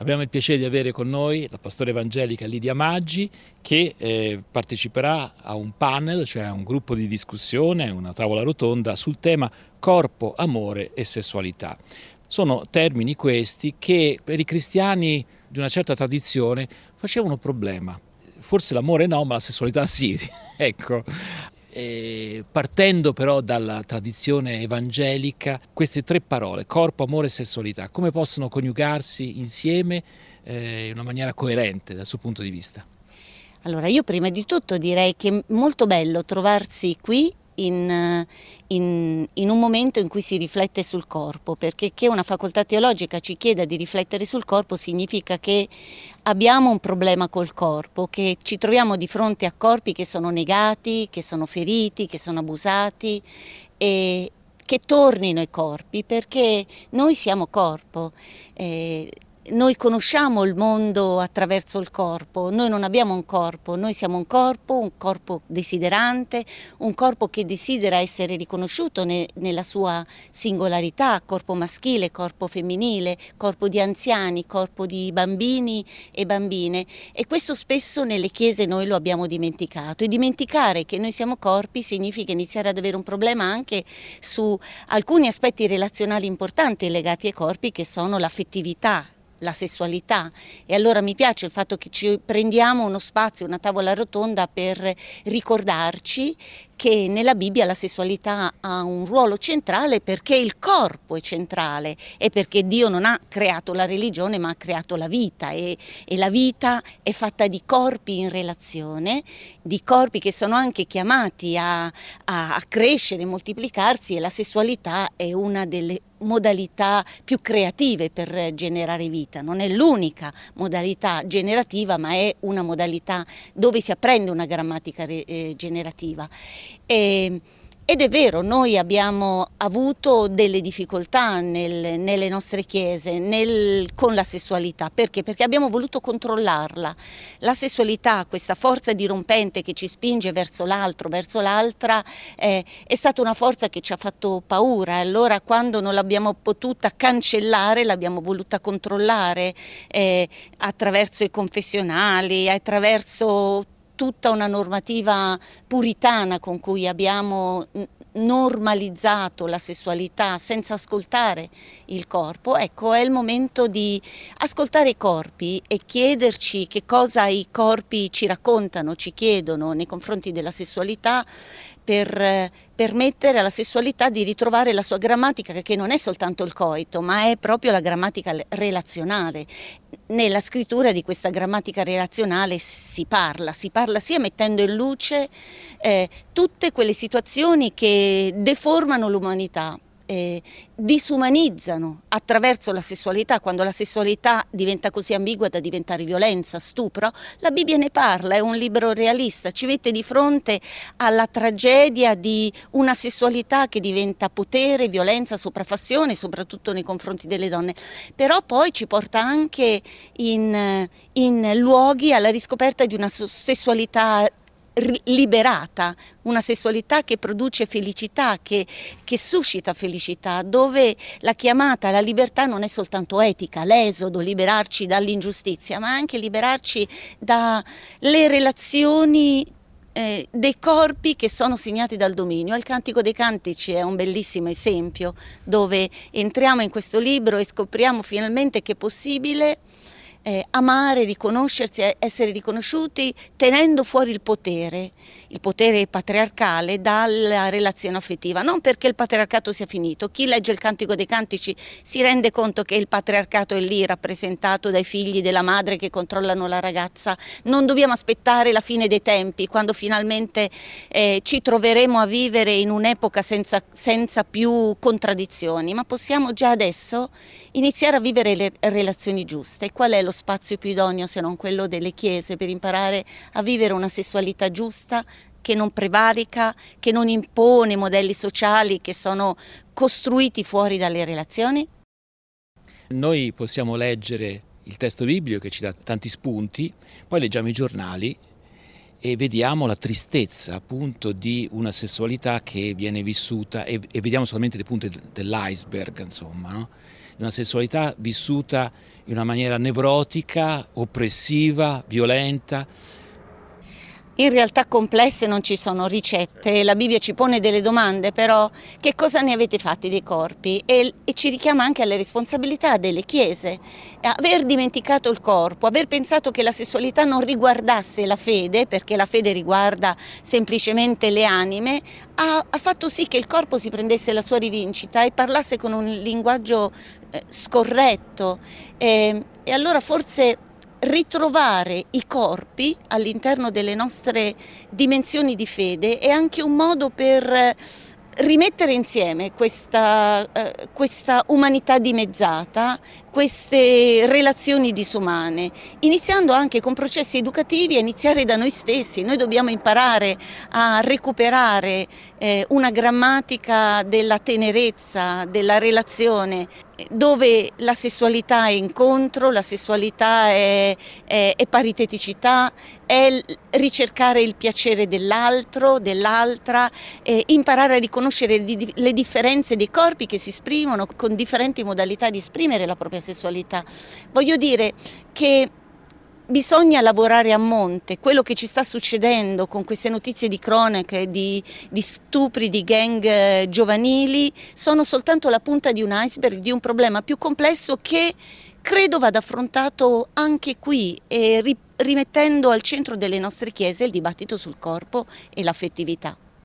Abbiamo il piacere di avere con noi la pastora evangelica Lidia Maggi che eh, parteciperà a un panel, cioè a un gruppo di discussione, una tavola rotonda sul tema corpo, amore e sessualità. Sono termini questi che per i cristiani di una certa tradizione facevano problema. Forse l'amore no, ma la sessualità sì. ecco, eh, partendo però dalla tradizione evangelica, queste tre parole, corpo, amore e sessualità, come possono coniugarsi insieme eh, in una maniera coerente dal suo punto di vista? Allora, io prima di tutto direi che è molto bello trovarsi qui in, in, in, un momento in cui si riflette sul corpo, perché che una facoltà teologica ci chieda di riflettere sul corpo significa che abbiamo un problema col corpo, che ci troviamo di fronte a corpi che sono negati, che sono feriti, che sono abusati e che tornino i corpi, perché noi siamo corpo. Eh, noi conosciamo il mondo attraverso il corpo, noi non abbiamo un corpo, noi siamo un corpo, un corpo desiderante, un corpo che desidera essere riconosciuto ne, nella sua singolarità, corpo maschile, corpo femminile, corpo di anziani, corpo di bambini e bambine. E questo spesso nelle chiese noi lo abbiamo dimenticato. E dimenticare che noi siamo corpi significa iniziare ad avere un problema anche su alcuni aspetti relazionali importanti legati ai corpi che sono l'affettività, la sessualità. E allora mi piace il fatto che ci prendiamo uno spazio, una tavola rotonda per ricordarci che nella Bibbia la sessualità ha un ruolo centrale perché il corpo è centrale e perché Dio non ha creato la religione ma ha creato la vita e, e la vita è fatta di corpi in relazione, di corpi che sono anche chiamati a, a, a crescere, moltiplicarsi e la sessualità è una delle modalità più creative per generare vita, non è l'unica modalità generativa ma è una modalità dove si apprende una grammatica eh, generativa. E, ed è vero, noi abbiamo avuto delle difficoltà nel, nelle nostre chiese nel, con la sessualità, perché? Perché abbiamo voluto controllarla. La sessualità, questa forza dirompente che ci spinge verso l'altro, verso l'altra, eh, è stata una forza che ci ha fatto paura. Allora quando non l'abbiamo potuta cancellare, l'abbiamo voluta controllare eh, attraverso i confessionali, attraverso tutta una normativa puritana con cui abbiamo normalizzato la sessualità senza ascoltare il corpo, ecco è il momento di ascoltare i corpi e chiederci che cosa i corpi ci raccontano, ci chiedono nei confronti della sessualità per permettere alla sessualità di ritrovare la sua grammatica che non è soltanto il coito ma è proprio la grammatica relazionale. Nella scrittura di questa grammatica relazionale si parla, si parla sia mettendo in luce eh, tutte quelle situazioni che deformano l'umanità, eh, disumanizzano attraverso la sessualità, quando la sessualità diventa così ambigua da diventare violenza, stupro, la Bibbia ne parla, è un libro realista, ci mette di fronte alla tragedia di una sessualità che diventa potere, violenza, sopraffazione, soprattutto nei confronti delle donne, però poi ci porta anche in, in luoghi alla riscoperta di una sessualità liberata, una sessualità che produce felicità, che, che, suscita felicità, dove la chiamata alla libertà non è soltanto etica, l'esodo, liberarci dall'ingiustizia, ma anche liberarci dalle relazioni eh, dei corpi che sono segnati dal dominio. Il Cantico dei Cantici è un bellissimo esempio dove entriamo in questo libro e scopriamo finalmente che è possibile eh, amare, riconoscersi, essere riconosciuti tenendo fuori il potere, il potere patriarcale dalla relazione affettiva, non perché il patriarcato sia finito, chi legge il Cantico dei Cantici si rende conto che il patriarcato è lì rappresentato dai figli della madre che controllano la ragazza, non dobbiamo aspettare la fine dei tempi quando finalmente eh, ci troveremo a vivere in un'epoca senza, senza più contraddizioni, ma possiamo già adesso iniziare a vivere le relazioni giuste. Qual è lo spazio più idoneo se non quello delle chiese per imparare a vivere una sessualità giusta che non prevarica, che non impone modelli sociali che sono costruiti fuori dalle relazioni? Noi possiamo leggere il testo biblico che ci dà tanti spunti, poi leggiamo i giornali e vediamo la tristezza appunto di una sessualità che viene vissuta e, e vediamo solamente le punte dell'iceberg, insomma, no? Una sessualità vissuta in una maniera nevrotica, oppressiva, violenta in realtà complesse non ci sono ricette, la Bibbia ci pone delle domande, però che cosa ne avete fatti dei corpi? E, e, ci richiama anche alle responsabilità delle chiese. Aver dimenticato il corpo, aver pensato che la sessualità non riguardasse la fede, perché la fede riguarda semplicemente le anime, ha, ha fatto sì che il corpo si prendesse la sua rivincita e parlasse con un linguaggio eh, scorretto. E, e allora forse ritrovare i corpi all'interno delle nostre dimensioni di fede è anche un modo per rimettere insieme questa, eh, questa, umanità dimezzata, queste relazioni disumane, iniziando anche con processi educativi a iniziare da noi stessi. Noi dobbiamo imparare a recuperare eh, una grammatica della tenerezza, della relazione dove la sessualità è incontro, la sessualità è, è, è pariteticità, è ricercare il piacere dell'altro, dell'altra, eh, imparare a riconoscere le differenze dei corpi che si esprimono con differenti modalità di esprimere la propria sessualità. Voglio dire che bisogna lavorare a monte, quello che ci sta succedendo con queste notizie di cronache, di, di stupri, di gang eh, giovanili, sono soltanto la punta di un iceberg, di un problema più complesso che credo vada affrontato anche qui e rimettendo al centro delle nostre chiese il dibattito sul corpo e l'affettività.